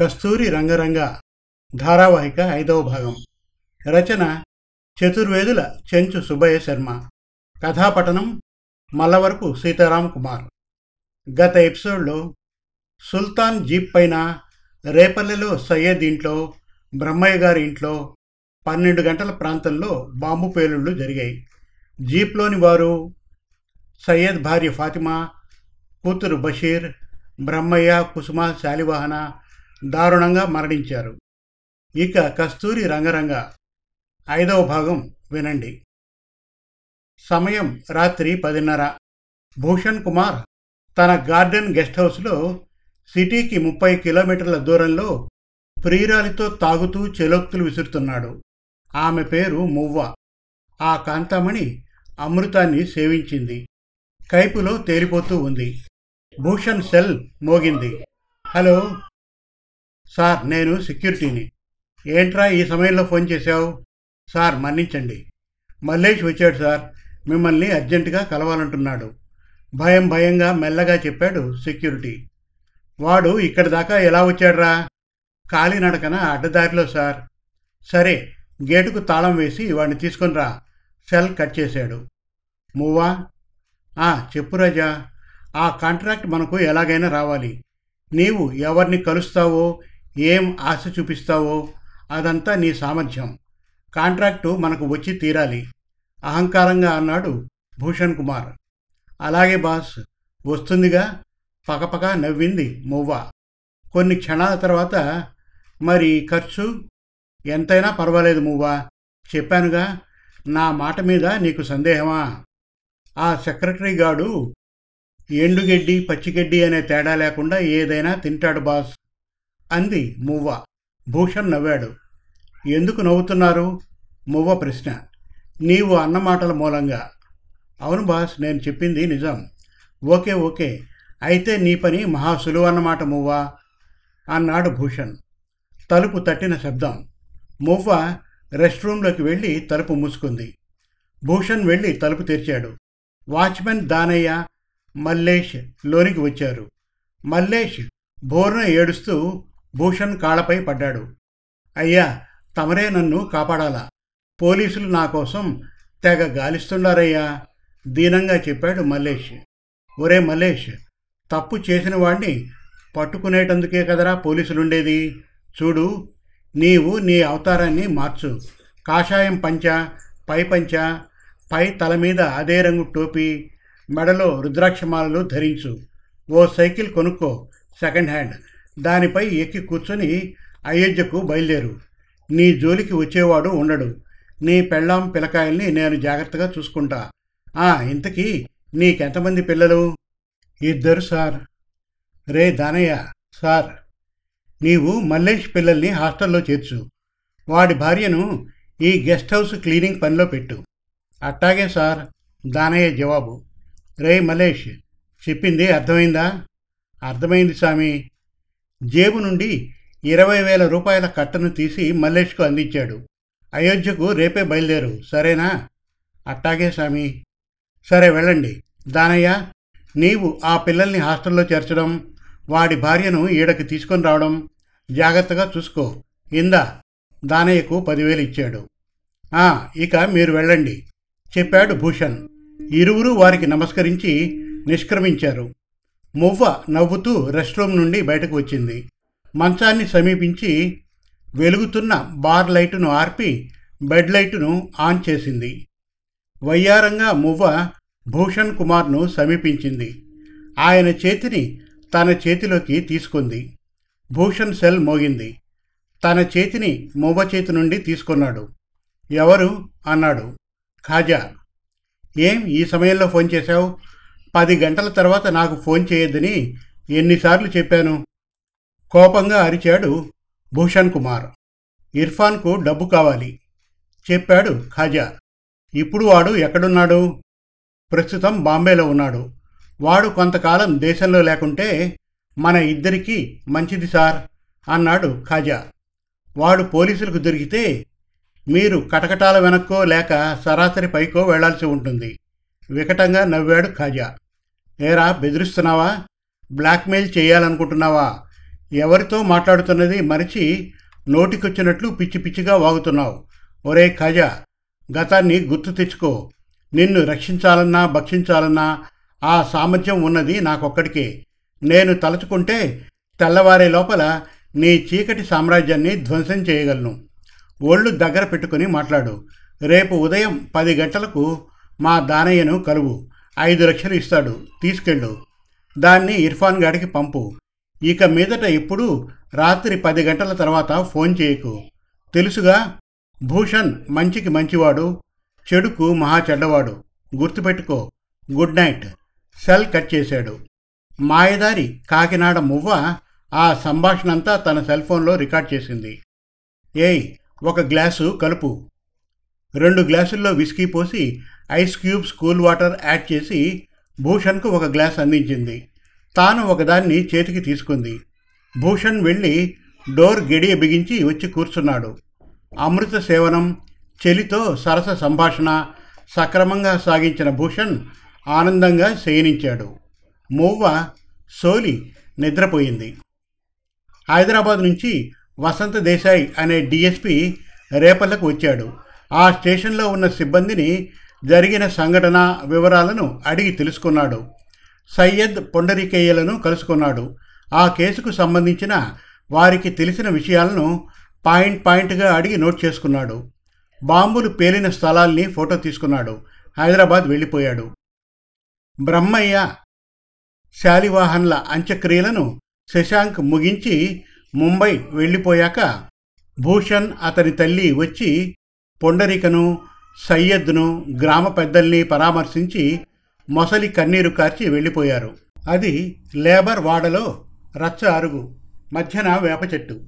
కస్తూరి రంగరంగ ధారావాహిక ఐదవ భాగం. రచన చతుర్వేదుల చెంచు సుబ్బయ్య శర్మ. కథాపఠనం మల్లవరపు సీతారాం కుమార్. గత ఎపిసోడ్లో సుల్తాన్ జీప్ పైన రేపల్లెలో సయ్యద్ ఇంట్లో బ్రహ్మయ్య గారి ఇంట్లో పన్నెండు గంటల ప్రాంతంలో బాంబు పేలుళ్ళు జరిగాయి. జీప్లోని వారు సయ్యద్ భార్య ఫాతిమా కూతురు బషీర్ బ్రహ్మయ్య కుసుమ శాలివాహన దారుణంగా మరణించారు. ఇక కస్తూరి రంగరంగ ఐదవ భాగం వినండి. సమయం రాత్రి పదిన్నర. భూషణ్ కుమార్ తన గార్డెన్ గెస్ట్ హౌస్లో సిటీకి ముప్పై కిలోమీటర్ల దూరంలో ప్రియురాలితో తాగుతూ చెలోక్తులు విసురుతున్నాడు. ఆమె పేరు మువ్వ. ఆ కాంతామణి అమృతాన్ని సేవించింది. కైపులో తేలిపోతూ ఉంది. భూషణ్ సెల్ మోగింది. హలో! సార్ నేను సెక్యూరిటీని. ఏంట్రా ఈ సమయంలో ఫోన్ చేశావు? సార్ మన్నించండి. మల్లేష్ వచ్చాడు సార్. మిమ్మల్ని అర్జెంటుగా కలవాలంటున్నాడు. భయం భయంగా మెల్లగా చెప్పాడు సెక్యూరిటీ. వాడు ఇక్కడి దాకా ఎలా వచ్చాడ్రా? కాలినడకన అడ్డదారిలో సార్? సరే గేటుకు తాళం వేసి వాడిని తీసుకుని రా సెల్ కట్ చేశాడు. మూవా? ఆ చెప్పు రాజా. ఆ కాంట్రాక్ట్ మనకు ఎలాగైనా రావాలి. నీవు ఎవరిని కలుస్తావో ఏం ఆశ చూపిస్తావో అదంతా నీ సామర్థ్యం. కాంట్రాక్టు మనకు వచ్చి తీరాలి. అహంకారంగా అన్నాడు భూషణ్ కుమార్. అలాగే బాస్ వస్తుందిగా? పకపక నవ్వింది మువ్వ. కొన్ని క్షణాల తర్వాత మరి ఖర్చు? ఎంతైనా పర్వాలేదు మువ్వ. చెప్పానుగా నా మాట మీద నీకు సందేహమా? ఆ సెక్రటరీ గాడు ఎండుగడ్డి పచ్చిగడ్డి అనే తేడా లేకుండా ఏదైనా తింటాడు బాస్. అంది మువ్వ. భూషణ్ నవ్వాడు. ఎందుకు నవ్వుతున్నారు? మువ్వ ప్రశ్న. నీవు అన్నమాటల మూలంగా. అవును బాస్ నేను చెప్పింది నిజం. Okay okay. అయితే నీ పని మహా సులువు అన్నమాట మువ్వ అన్నాడు భూషణ్. తలుపు తట్టిన శబ్దం. మువ్వ రెస్ట్ రూమ్లోకి వెళ్ళి తలుపు మూసుకుంది. భూషణ్ వెళ్ళి తలుపు తెరిచాడు. వాచ్మెన్ దానయ్య మల్లేష్ లోనికి వచ్చారు. మల్లేష్ బోర్న ఏడుస్తూ భూషణ్ కాళ్ళపై పడ్డాడు. అయ్యా తమరే నన్ను కాపాడాలా? పోలీసులు నా కోసం తెగ గాలిస్తున్నారయ్యా దీనంగా చెప్పాడు మల్లేష్. ఒరే మల్లేష్ తప్పు చేసిన వాడిని పట్టుకునేటందుకే కదరా పోలీసులుండేది? చూడు నీవు నీ అవతారాన్ని మార్చు. కాషాయం పంచ పై పంచ పై తల మీద అదే రంగు టోపీ మెడలో రుద్రాక్షమాలలు ధరించు. ఓ సైకిల్ కొనుక్కో సెకండ్ హ్యాండ్. దానిపై ఎక్కి కూర్చొని అయోధ్యకు బయలుదేరు. నీ జోలికి వచ్చేవాడు ఉండడు. నీ పెళ్ళాం పిల్లకాయల్ని నేను జాగ్రత్తగా చూసుకుంటా. ఆ ఇంతకీ నీకెంతమంది పిల్లలు? ఇద్దరు సార్. రే దానయ్య సార్. నీవు మల్లేష్ పిల్లల్ని హాస్టల్లో చేర్చు. వాడి భార్యను ఈ గెస్ట్ హౌస్ క్లీనింగ్ పనిలో పెట్టు. అట్టాగే సార్. దానయ్య జవాబు. రే మల్లేష్ చెప్పింది అర్థమైందా? అర్థమైంది స్వామి. జేబు నుండి ఇరవై వేల రూపాయల కట్టను తీసి మల్లేష్కు అందించాడు. అయోధ్యకు రేపే బయలుదేరు. సరేనా? అట్టాగే స్వామి. సరే వెళ్ళండి. దానయ్య నీవు ఆ పిల్లల్ని హాస్టల్లో చేర్చడం వాడి భార్యను ఈడకి తీసుకొని రావడం జాగ్రత్తగా చూసుకో. ఇందా దానయ్యకు పదివేలు ఇచ్చాడు. "ఆ, ఇక మీరు వెళ్ళండి చెప్పాడు భూషణ్. ఇరువురు వారికి నమస్కరించి నిష్క్రమించారు. మువ్వ నవ్వుతూ రెస్ట్రూమ్ నుండి బయటకు వచ్చింది. మంచాన్ని సమీపించి వెలుగుతున్న బార్ లైటును ఆర్పి బెడ్ లైటును ఆన్ చేసింది. వయ్యారంగా మువ్వ భూషణ్ కుమార్ను సమీపించింది. ఆయన చేతిని తన చేతిలోకి తీసుకుంది. భూషణ్ సెల్ మోగింది. తన చేతిని మువ్వ చేతి నుండి తీసుకున్నాడు. ఎవరు? అన్నాడు. ఖాజా. ఏం ఈ సమయంలో ఫోన్ చేశావు? పది గంటల తర్వాత నాకు ఫోన్ చేయొద్దని ఎన్నిసార్లు చెప్పాను. కోపంగా అరిచాడు భూషణ్ కుమార్. ఇర్ఫాన్కు డబ్బు కావాలి. చెప్పాడు ఖాజా. ఇప్పుడు వాడు ఎక్కడున్నాడు? ప్రస్తుతం బాంబేలో ఉన్నాడు. వాడు కొంతకాలం దేశంలో లేకుంటే మన ఇద్దరికీ మంచిది సార్ అన్నాడు ఖాజా. వాడు పోలీసులకు దొరికితే మీరు కటకటాల వెనక్కో లేక సరాసరి పైకో వెళ్ళాల్సి ఉంటుంది. వికటంగా నవ్వాడు ఖాజా. ఏరా బెదిరిస్తున్నావా? బ్లాక్మెయిల్ చేయాలనుకుంటున్నావా? ఎవరితో మాట్లాడుతున్నది మరిచి నోటికొచ్చినట్లు పిచ్చి పిచ్చిగా వాగుతున్నావు. ఒరే ఖజా గతాన్ని గుర్తు తెచ్చుకో. నిన్ను రక్షించాలన్నా భక్షించాలన్నా ఆ సామర్థ్యం ఉన్నది నాకొక్కడికే. నేను తలుచుకుంటే తెల్లవారే లోపల నీ చీకటి సామ్రాజ్యాన్ని ధ్వంసం చేయగలను. ఒళ్ళు దగ్గర పెట్టుకుని మాట్లాడు. రేపు ఉదయం పది గంటలకు మా దానయ్యను కలువు. ఐదు లక్షలు ఇస్తాడు. తీసుకెళ్ళు. దాన్ని ఇర్ఫాన్ గాడికి పంపు. ఇక మీదట ఎప్పుడు రాత్రి పది గంటల తర్వాత ఫోన్ చేయకు. తెలుసుగా భూషణ్ మంచికి మంచివాడు చెడుకు మహా చెడ్డవాడు. గుర్తుపెట్టుకో గుడ్ నైట్. సెల్ కట్ చేశాడు. మాయదారి కాకినాడ మువ్వ ఆ సంభాషణంతా తన సెల్ ఫోన్లో రికార్డ్ చేసింది. ఏయ్ ఒక గ్లాసు కలుపు. రెండు గ్లాసుల్లో విస్కీ పోసి ice cubes cool water add చేసి భూషణ్కు ఒక గ్లాస్ అందించింది. తాను ఒకదాన్ని చేతికి తీసుకుంది. భూషణ్ వెళ్ళి డోర్ గడియ బిగించి వచ్చి కూర్చున్నాడు. అమృత సేవనం చెలితో సరస సంభాషణ సక్రమంగా సాగించిన భూషణ్ ఆనందంగా శయనించాడు. మూవ్వ సోలి నిద్రపోయింది. హైదరాబాద్ నుంచి వసంత దేశాయ్ అనే డిఎస్పి రేపల్లకు వచ్చాడు. ఆ స్టేషన్లో ఉన్న సిబ్బందిని జరిగిన సంఘటన వివరాలను అడిగి తెలుసుకున్నాడు. సయ్యద్ పొండరికేయలను కలుసుకున్నాడు. ఆ కేసుకు సంబంధించిన వారికి తెలిసిన విషయాలను పాయింట్ పాయింట్గా అడిగి నోట్ చేసుకున్నాడు. బాంబులు పేలిన స్థలాల్ని ఫోటో తీసుకున్నాడు. హైదరాబాద్ వెళ్ళిపోయాడు. బ్రహ్మయ్య శాలివాహన్ల అంత్యక్రియలను శశాంక్ ముగించి ముంబై వెళ్ళిపోయాక భూషణ్ అతని తల్లి వచ్చి పొండరికను సయ్యద్ను గ్రామ పెద్దల్ని పరామర్శించి మొసలి కన్నీరు కార్చి వెళ్ళిపోయారు. అది లేబర్ వాడలో రచ్చ అరుగు మధ్యన వేప చెట్టు.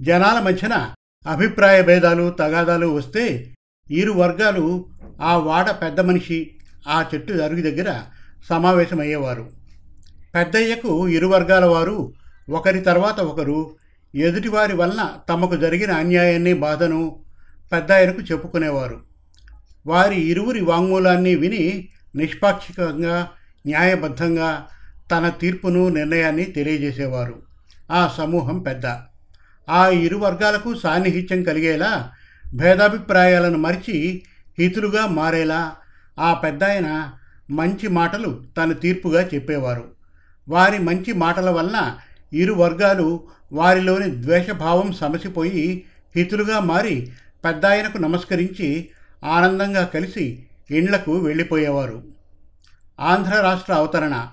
జనాల మధ్యన అభిప్రాయ భేదాలు తగాదాలు వస్తే ఇరు వర్గాలు ఆ వాడ పెద్ద మనిషి ఆ చెట్టు అరుగు దగ్గర సమావేశమయ్యేవారు. పెద్దయ్యకు ఇరు వర్గాల వారు ఒకరి తర్వాత ఒకరు ఎదుటివారి వలన తమకు జరిగిన అన్యాయాన్ని బాధను పెద్దాయనకు చెప్పుకునేవారు. వారి ఇరువురి వాంగ్మూలాన్ని విని నిష్పాక్షికంగా న్యాయబద్ధంగా తన తీర్పును నిర్ణయాన్ని తెలియజేసేవారు. ఆ సమూహం పెద్ద. ఆ ఇరు వర్గాలకు సాన్నిహిత్యం కలిగేలా భేదాభిప్రాయాలను మరిచి హితులుగా మారేలా ఆ పెద్దాయన మంచి మాటలు తన తీర్పుగా చెప్పేవారు. వారి మంచి మాటల వలన ఇరు వర్గాలు వారిలోని ద్వేషభావం సమసిపోయి హితులుగా మారి పెద్దాయనకు నమస్కరించి ఆనందంగా కలిసి ఇండ్లకు వెళ్ళిపోయేవారు. ఆంధ్ర రాష్ట్ర అవతరణ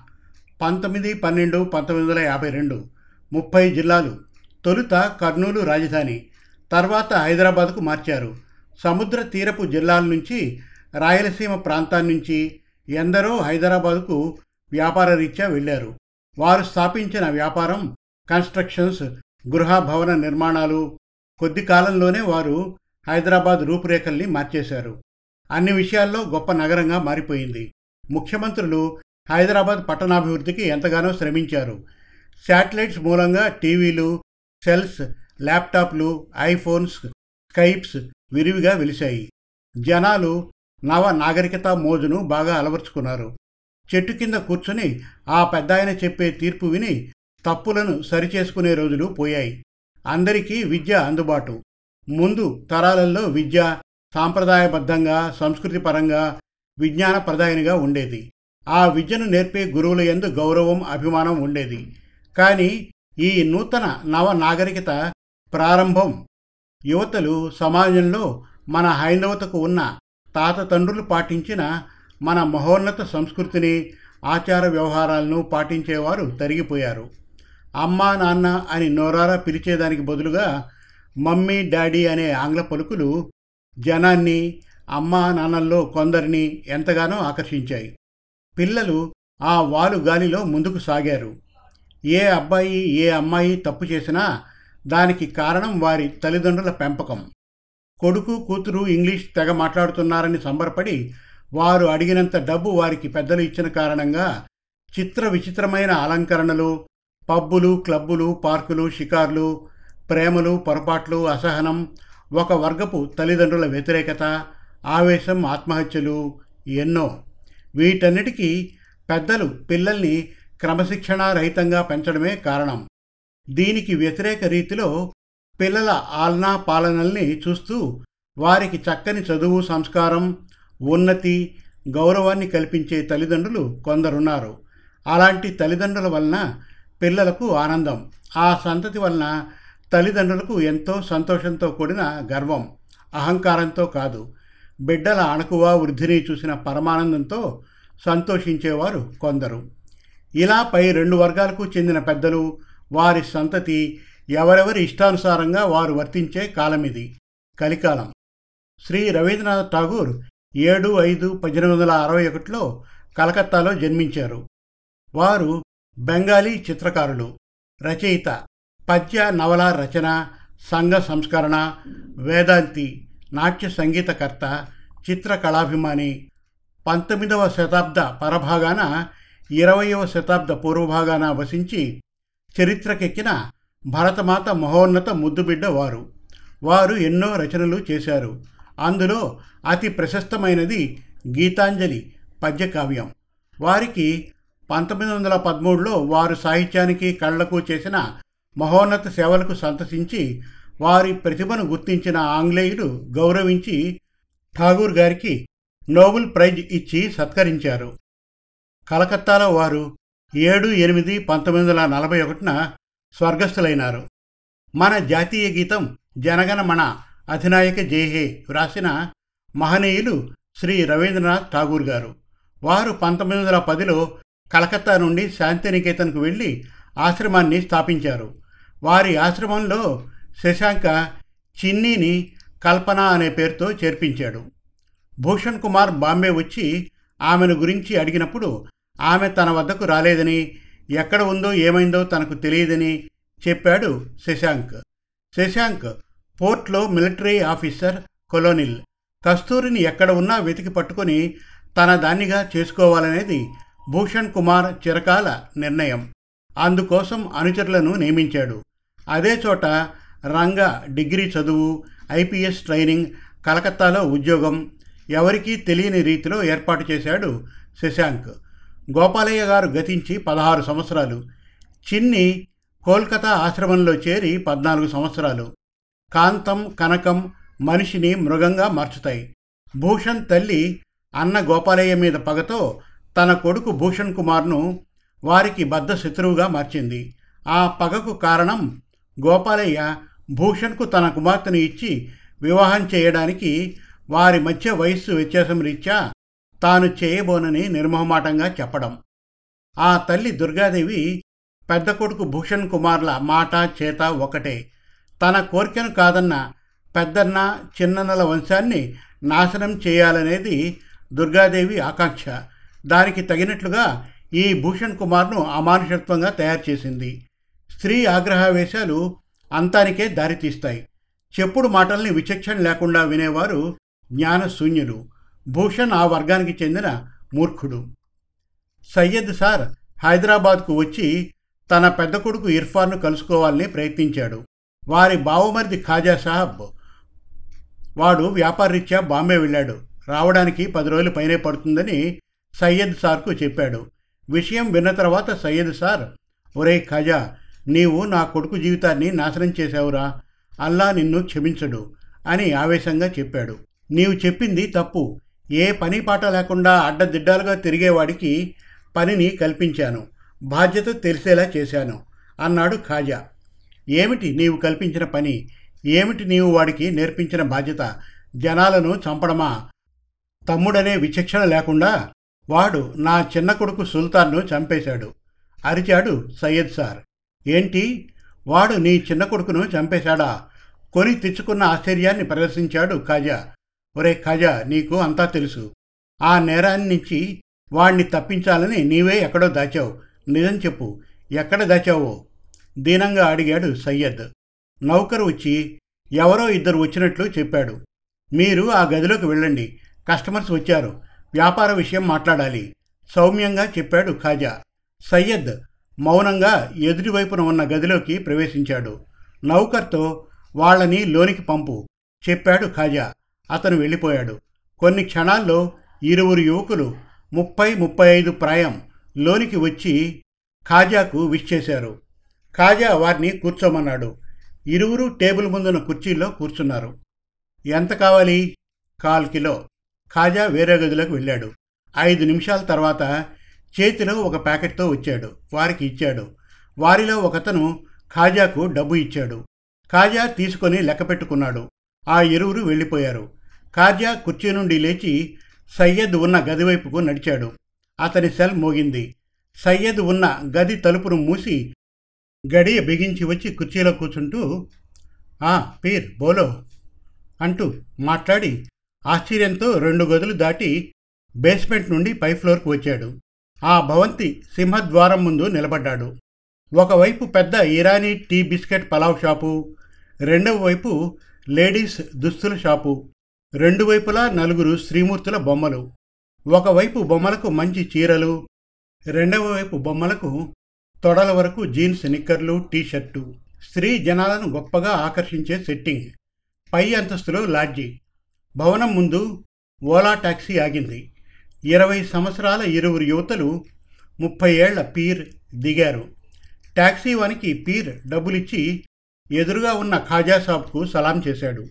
పంతొమ్మిది పన్నెండు పంతొమ్మిది వందల యాభై రెండు ముప్పై జిల్లాలు తొలుత కర్నూలు రాజధాని తర్వాత హైదరాబాద్కు మార్చారు. సముద్ర తీరపు జిల్లాల నుంచి రాయలసీమ ప్రాంతాన్నించి ఎందరో హైదరాబాదుకు వ్యాపార రీత్యా వెళ్ళారు. వారు స్థాపించిన వ్యాపారం కన్స్ట్రక్షన్స్ గృహ భవన నిర్మాణాలు కొద్ది కాలంలోనే వారు హైదరాబాద్ రూపురేఖల్ని మార్చేశారు. అన్ని విషయాల్లో గొప్ప నగరంగా మారిపోయింది. ముఖ్యమంత్రులు హైదరాబాద్ పట్టణాభివృద్ధికి ఎంతగానో శ్రమించారు. శాటిలైట్స్ మూలంగా టీవీలు సెల్స్ ల్యాప్టాప్లు ఐఫోన్స్ స్కైప్స్ విరివిగా వెలిశాయి. జనాలు నవ నాగరికత మోజును బాగా అలవర్చుకున్నారు. చెట్టు కింద కూర్చుని ఆ పెద్దాయన చెప్పే తీర్పు విని తప్పులను సరిచేసుకునే రోజులు పోయాయి. అందరికీ విద్య అందుబాటు. ముందు తరాలలో విద్య సాంప్రదాయబద్ధంగా సంస్కృతిపరంగా విజ్ఞానప్రదాయనిగా ఉండేది. ఆ విద్యను నేర్పే గురువుల ఎందు గౌరవం అభిమానం ఉండేది. కానీ ఈ నూతన నవ నాగరికత ప్రారంభం యువతలు సమాజంలో మన హైందవతకు ఉన్న తాత తండ్రులు పాటించిన మన మహోన్నత సంస్కృతిని ఆచార వ్యవహారాలను పాటించేవారు తరిగిపోయారు. అమ్మా నాన్న అని నోరారా పిలిచేదానికి బదులుగా మమ్మీ డాడీ అనే ఆంగ్ల పలుకులు జనాన్ని అమ్మా నాన్నల్లో కొందరిని ఎంతగానో ఆకర్షించాయి. పిల్లలు ఆ వాలు గాలిలో ముందుకు సాగారు. ఏ అబ్బాయి ఏ అమ్మాయి తప్పు చేసినా దానికి కారణం వారి తల్లిదండ్రుల పెంపకం. కొడుకు కూతురు ఇంగ్లీష్ తెగ మాట్లాడుతున్నారని సంబరపడి వారు అడిగినంత డబ్బు వారికి పెద్దలు ఇచ్చిన కారణంగా చిత్ర విచిత్రమైన అలంకరణలు పబ్బులు క్లబ్బులు పార్కులు షికార్లు ప్రేమలు పొరపాట్లు అసహనం ఒక వర్గపు తల్లిదండ్రుల వ్యతిరేకత ఆవేశం ఆత్మహత్యలు ఎన్నో. వీటన్నిటికీ పెద్దలు పిల్లల్ని క్రమశిక్షణారహితంగా పెంచడమే కారణం. దీనికి వ్యతిరేక రీతిలో పిల్లల ఆలనా పాలనల్ని చూస్తూ వారికి చక్కని చదువు సంస్కారం ఉన్నతి గౌరవాన్ని కల్పించే తల్లిదండ్రులు కొందరున్నారు. అలాంటి తల్లిదండ్రుల వలన పిల్లలకు ఆనందం. ఆ సంతతి వలన తల్లిదండ్రులకు ఎంతో సంతోషంతో కూడిన గర్వం అహంకారంతో కాదు. బిడ్డల అణకువ వృద్ధిని చూసిన పరమానందంతో సంతోషించేవారు కొందరు. ఇలా పై రెండు వర్గాలకు చెందిన పెద్దలు వారి సంతతి ఎవరెవరి ఇష్టానుసారంగా వారు వర్తించే కాలం ఇది కలికాలం. శ్రీ రవీంద్రనాథ్ ఠాగూర్ ఏడు ఐదు పద్దెనిమిది వందల అరవై ఒకటిలో కలకత్తాలో జన్మించారు. వారు బెంగాలీ చిత్రకారులు రచయిత. పద్య నవల రచన సంఘ సంస్కరణ వేదాంతి నాట్య సంగీతకర్త చిత్రకళాభిమాని పంతొమ్మిదవ శతాబ్ద పరభాగాన ఇరవయవ శతాబ్ద పూర్వభాగాన వసించి చరిత్రకెక్కిన భరతమాత మహోన్నత ముద్దుబిడ్డ వారు వారు ఎన్నో రచనలు చేశారు. అందులో అతి ప్రశస్తమైనది గీతాంజలి పద్యకావ్యం. వారికి పంతొమ్మిది వందల పదమూడులో వారు సాహిత్యానికి కళ్ళకు చేసిన మహోన్నత సేవలకు సంతసించి వారి ప్రతిభను గుర్తించిన ఆంగ్లేయులు గౌరవించి ఠాగూర్ గారికి నోబెల్ ప్రైజ్ ఇచ్చి సత్కరించారు. కలకత్తాలో వారు ఏడు ఎనిమిది పంతొమ్మిది వందల నలభై ఒకటిన స్వర్గస్థులైనారు. మన జాతీయ గీతం జనగణమణ అధినాయక జయహే వ్రాసిన మహనీయులు శ్రీ రవీంద్రనాథ్ ఠాగూర్ గారు. వారు పంతొమ్మిది వందల పదిలో కలకత్తా నుండి శాంతినికేతన్కు వెళ్ళి ఆశ్రమాన్ని స్థాపించారు. వారి ఆశ్రమంలో శశాంక చిన్నీని కల్పన అనే పేరుతో చేర్పించాడు. భూషణ్ కుమార్ బాంబే వచ్చి ఆమెను గురించి అడిగినప్పుడు ఆమె తన వద్దకు రాలేదని ఎక్కడ ఉందో ఏమైందో తనకు తెలియదని చెప్పాడు శశాంక్. శశాంక్ పోర్ట్లో మిలిటరీ ఆఫీసర్ కొలోనిల్. కస్తూరిని ఎక్కడ ఉన్నా వెతికి పట్టుకొని తన దాన్నిగా చేసుకోవాలనేది భూషణ్ కుమార్ చిరకాల నిర్ణయం. అందుకోసం అనుచరులను నియమించాడు. అదే చోట రంగ డిగ్రీ చదువు ఐపీఎస్ ట్రైనింగ్ కలకత్తాలో ఉద్యోగం ఎవరికీ తెలియని రీతిలో ఏర్పాటు చేశాడు శశాంక్. గోపాలయ్య గారు గతించి పదహారు సంవత్సరాలు. చిన్ని కోల్కతా ఆశ్రమంలో చేరి పద్నాలుగు సంవత్సరాలు. కాంతం కనకం మనిషిని మృగంగా మార్చుతాయి. భూషణ్ తల్లి అన్న గోపాలయ్య మీద పగతో తన కొడుకు భూషణ్ కుమార్ను వారికి బద్ద శత్రువుగా మార్చింది. ఆ పగకు కారణం గోపాలయ్య భూషణ్కు తన కుమార్తెను ఇచ్చి వివాహం చేయడానికి వారి మధ్య వయస్సు వ్యత్యాసం రీత్యా తాను చేయబోనని నిర్మోహమాటంగా చెప్పడం. ఆ తల్లి దుర్గాదేవి పెద్ద కొడుకు భూషణ్ కుమార్ల మాట చేత ఒకటే. తన కోరికను కాదన్న పెద్దన్న చిన్నన్నల వంశాన్ని నాశనం చేయాలనేది దుర్గాదేవి ఆకాంక్ష. దానికి తగినట్లుగా ఈ భూషణ్ కుమార్ను అమానుషత్వంగా తయారు చేసింది. స్త్రీ ఆగ్రహావేశాలు అంతానికే దారితీస్తాయి. చెప్పుడు మాటల్ని విచక్షణ లేకుండా వినేవారు జ్ఞానశూన్యులు. భూషణ్ ఆ వర్గానికి చెందిన మూర్ఖుడు. సయ్యద్ సార్ హైదరాబాద్కు వచ్చి తన పెద్ద కొడుకు ఇర్ఫాన్ను కలుసుకోవాలని ప్రయత్నించాడు. వారి బావమరిది ఖాజా సాహబ్ వాడు వ్యాపారరీత్యా బాంబే వెళ్ళాడు. రావడానికి పది రోజులు పైనే పడుతుందని సయ్యద్ సార్కు చెప్పాడు. విషయం విన్న తర్వాత సయ్యద్ సార్ ఒరే ఖాజా నీవు నా కొడుకు జీవితాన్ని నాశనం చేశావురా. అల్లా నిన్ను క్షమించడు అని ఆవేశంగా చెప్పాడు. నీవు చెప్పింది తప్పు. ఏ పని పాట లేకుండా అడ్డదిడ్డాలుగా తిరిగేవాడికి పనిని కల్పించాను. బాధ్యత తెలిసేలా చేశాను అన్నాడు ఖాజా. ఏమిటి నీవు కల్పించిన పని? ఏమిటి నీవు వాడికి నేర్పించిన బాధ్యత? జనాలను చంపడమా? తమ్ముడనే విచక్షణ లేకుండా వాడు నా చిన్న కొడుకు సుల్తాన్ను చంపేశాడు అరిచాడు సయ్యద్ సార్. ఏంటి? వాడు నీ చిన్న కొడుకును చంపేశాడా? కొని తెచ్చుకున్న ఆశ్చర్యాన్ని ప్రదర్శించాడు ఖాజా ఒరే ఖాజా నీకు అంతా తెలుసు. ఆ నేరాన్ని నుంచి వాణ్ణి తప్పించాలని నీవే ఎక్కడో దాచావు. నిజం చెప్పు ఎక్కడ దాచావో? దీనంగా అడిగాడు సయ్యద్. నౌకరు వచ్చి ఎవరో ఇద్దరు వచ్చినట్లు చెప్పాడు. మీరు ఆ గదిలోకి వెళ్ళండి. కస్టమర్స్ వచ్చారు. వ్యాపార విషయం మాట్లాడాలి. సౌమ్యంగా చెప్పాడు ఖాజా సయ్యద్ మౌనంగా ఎదుటివైపున ఉన్న గదిలోకి ప్రవేశించాడు. నౌకర్తో వాళ్ళని లోనికి పంపు చెప్పాడు ఖాజా. అతను వెళ్ళిపోయాడు. కొన్ని క్షణాల్లో ఇరువురు యువకులు ముప్పై ముప్పై ఐదు ప్రాయం లోనికి వచ్చి ఖాజాకు విష్ చేశారు. కాజా వారిని కూర్చోమన్నాడు. ఇరువురు టేబుల్ ముందున్న కుర్చీల్లో కూర్చున్నారు. ఎంత కావాలి? Call kilo. ఖాజా వేరే గదిలోకి వెళ్ళాడు. ఐదు నిమిషాల తర్వాత చేతిలో ఒక ప్యాకెట్తో వచ్చాడు వారికి ఇచ్చాడు. వారిలో ఒకతను ఖాజాకు డబ్బు ఇచ్చాడు. ఖాజా తీసుకొని లెక్క పెట్టుకున్నాడు. ఆ ఇరువురు వెళ్ళిపోయారు. ఖాజా కుర్చీ నుండి లేచి సయ్యద్ ఉన్న గది వైపుకు నడిచాడు. అతని సెల్ మోగింది. సయ్యద్ ఉన్న గది తలుపును మూసి గడియ బిగించి వచ్చి కుర్చీలో కూర్చుంటూ ఆ పీర్ బోలో అంటూ మాట్లాడి ఆశ్చర్యంతో రెండు గదులు దాటి బేస్మెంట్ నుండి పై ఫ్లోర్కు వచ్చాడు. ఆ భవంతి సింహద్వారం ముందు నిలబడ్డాడు. ఒకవైపు పెద్ద Irani tea biscuit pulao shop రెండవ వైపు లేడీస్ దుస్తుల షాపు రెండు వైపులా నలుగురు శ్రీమూర్తుల బొమ్మలు. ఒకవైపు బొమ్మలకు మంచి చీరలు రెండవ వైపు బొమ్మలకు తొడల వరకు జీన్స్ నిక్కర్లు టీషర్టు. స్త్రీ జనాలను గొప్పగా ఆకర్షించే సెట్టింగ్. పై అంతస్తులో లాడ్జీ. భవనం ముందు ఓలా టాక్సీ ఆగింది. ఇరవై సంవత్సరాల ఇరువురు యువతలు ముప్పై ఏళ్ళ పీర్ దిగారు. ట్యాక్సీ వానికి పీర్ డబ్బులిచ్చి ఎదురుగా ఉన్న ఖాజా షాప్కు సలాం చేశాడు.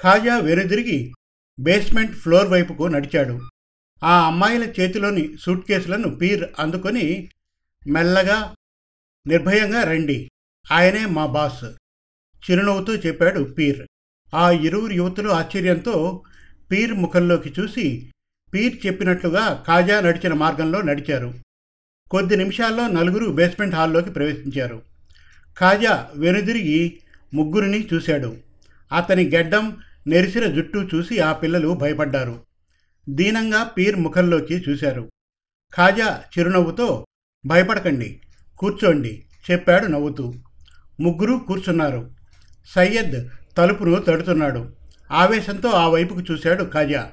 ఖాజా వెనుదిరిగి బేస్మెంట్ ఫ్లోర్ వైపుకు నడిచాడు. ఆ అమ్మాయిల చేతిలోని సూట్ కేసులను పీర్ అందుకొని మెల్లగా నిర్భయంగా రండి ఆయనే మా బాస్ చిరునవ్వుతూ చెప్పాడు పీర్. ఆ ఇరువురు యువతులు ఆశ్చర్యంతో పీర్ ముఖంలోకి చూసి పీర్ చెప్పినట్లుగా కాజా నడిచిన మార్గంలో నడిచారు. కొద్ది నిమిషాల్లో నలుగురు బేస్మెంట్ హాల్లోకి ప్రవేశించారు. కాజా వెనుదిరిగి ముగ్గురిని చూశాడు. అతని గెడ్డం నెరిసిన జుట్టు చూసి ఆ పిల్లలు భయపడ్డారు. దీనంగా పీర్ ముఖంలోకి చూశారు. ఖాజా చిరునవ్వుతో భయపడకండి కూర్చోండి చెప్పాడు నవ్వుతూ. ముగ్గురు కూర్చున్నారు. సయ్యద్ తలుపును తడుతున్నాడు. ఆవేశంతో ఆ వైపుకు చూశాడు ఖాజా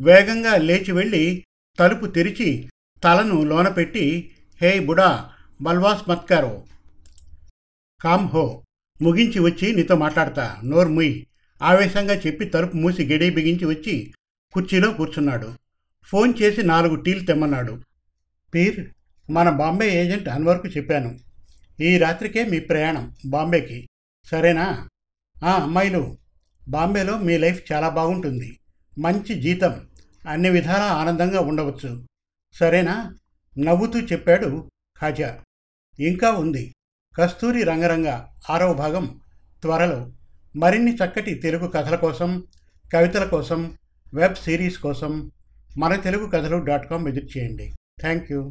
వేగంగా లేచి వెళ్ళి తలుపు తెరిచి తలను లోనపెట్టి హే బుడా బల్వాస్ మత్కారో. కామ్ హో. ముగించి వచ్చి నీతో మాట్లాడతా. నోర్ ముయ్. ఆవేశంగా చెప్పి తలుపు మూసి గడి బిగించి వచ్చి కుర్చీలో కూర్చున్నాడు. ఫోన్ చేసి నాలుగు టీలు తెమ్మన్నాడు. పీర్ మన బాంబే ఏజెంట్ అన్వర్కు చెప్పాను. ఈ రాత్రికే మీ ప్రయాణం బాంబేకి. సరేనా? ఆ అమ్మాయిలు. బాంబేలో మీ లైఫ్ చాలా బాగుంటుంది. మంచి జీతం. అన్ని విధాలా ఆనందంగా ఉండవచ్చు. సరేనా? నవ్వుతూ చెప్పాడు ఖాజా. ఇంకా ఉంది. కస్తూరి రంగరంగ ఆరవ భాగం త్వరలో. మరిన్ని చక్కటి తెలుగు కథల కోసం కవితల కోసం వెబ్ సిరీస్ కోసం మన తెలుగు కథలు డాట్ కామ్ విజిట్ చేయండి. Thank you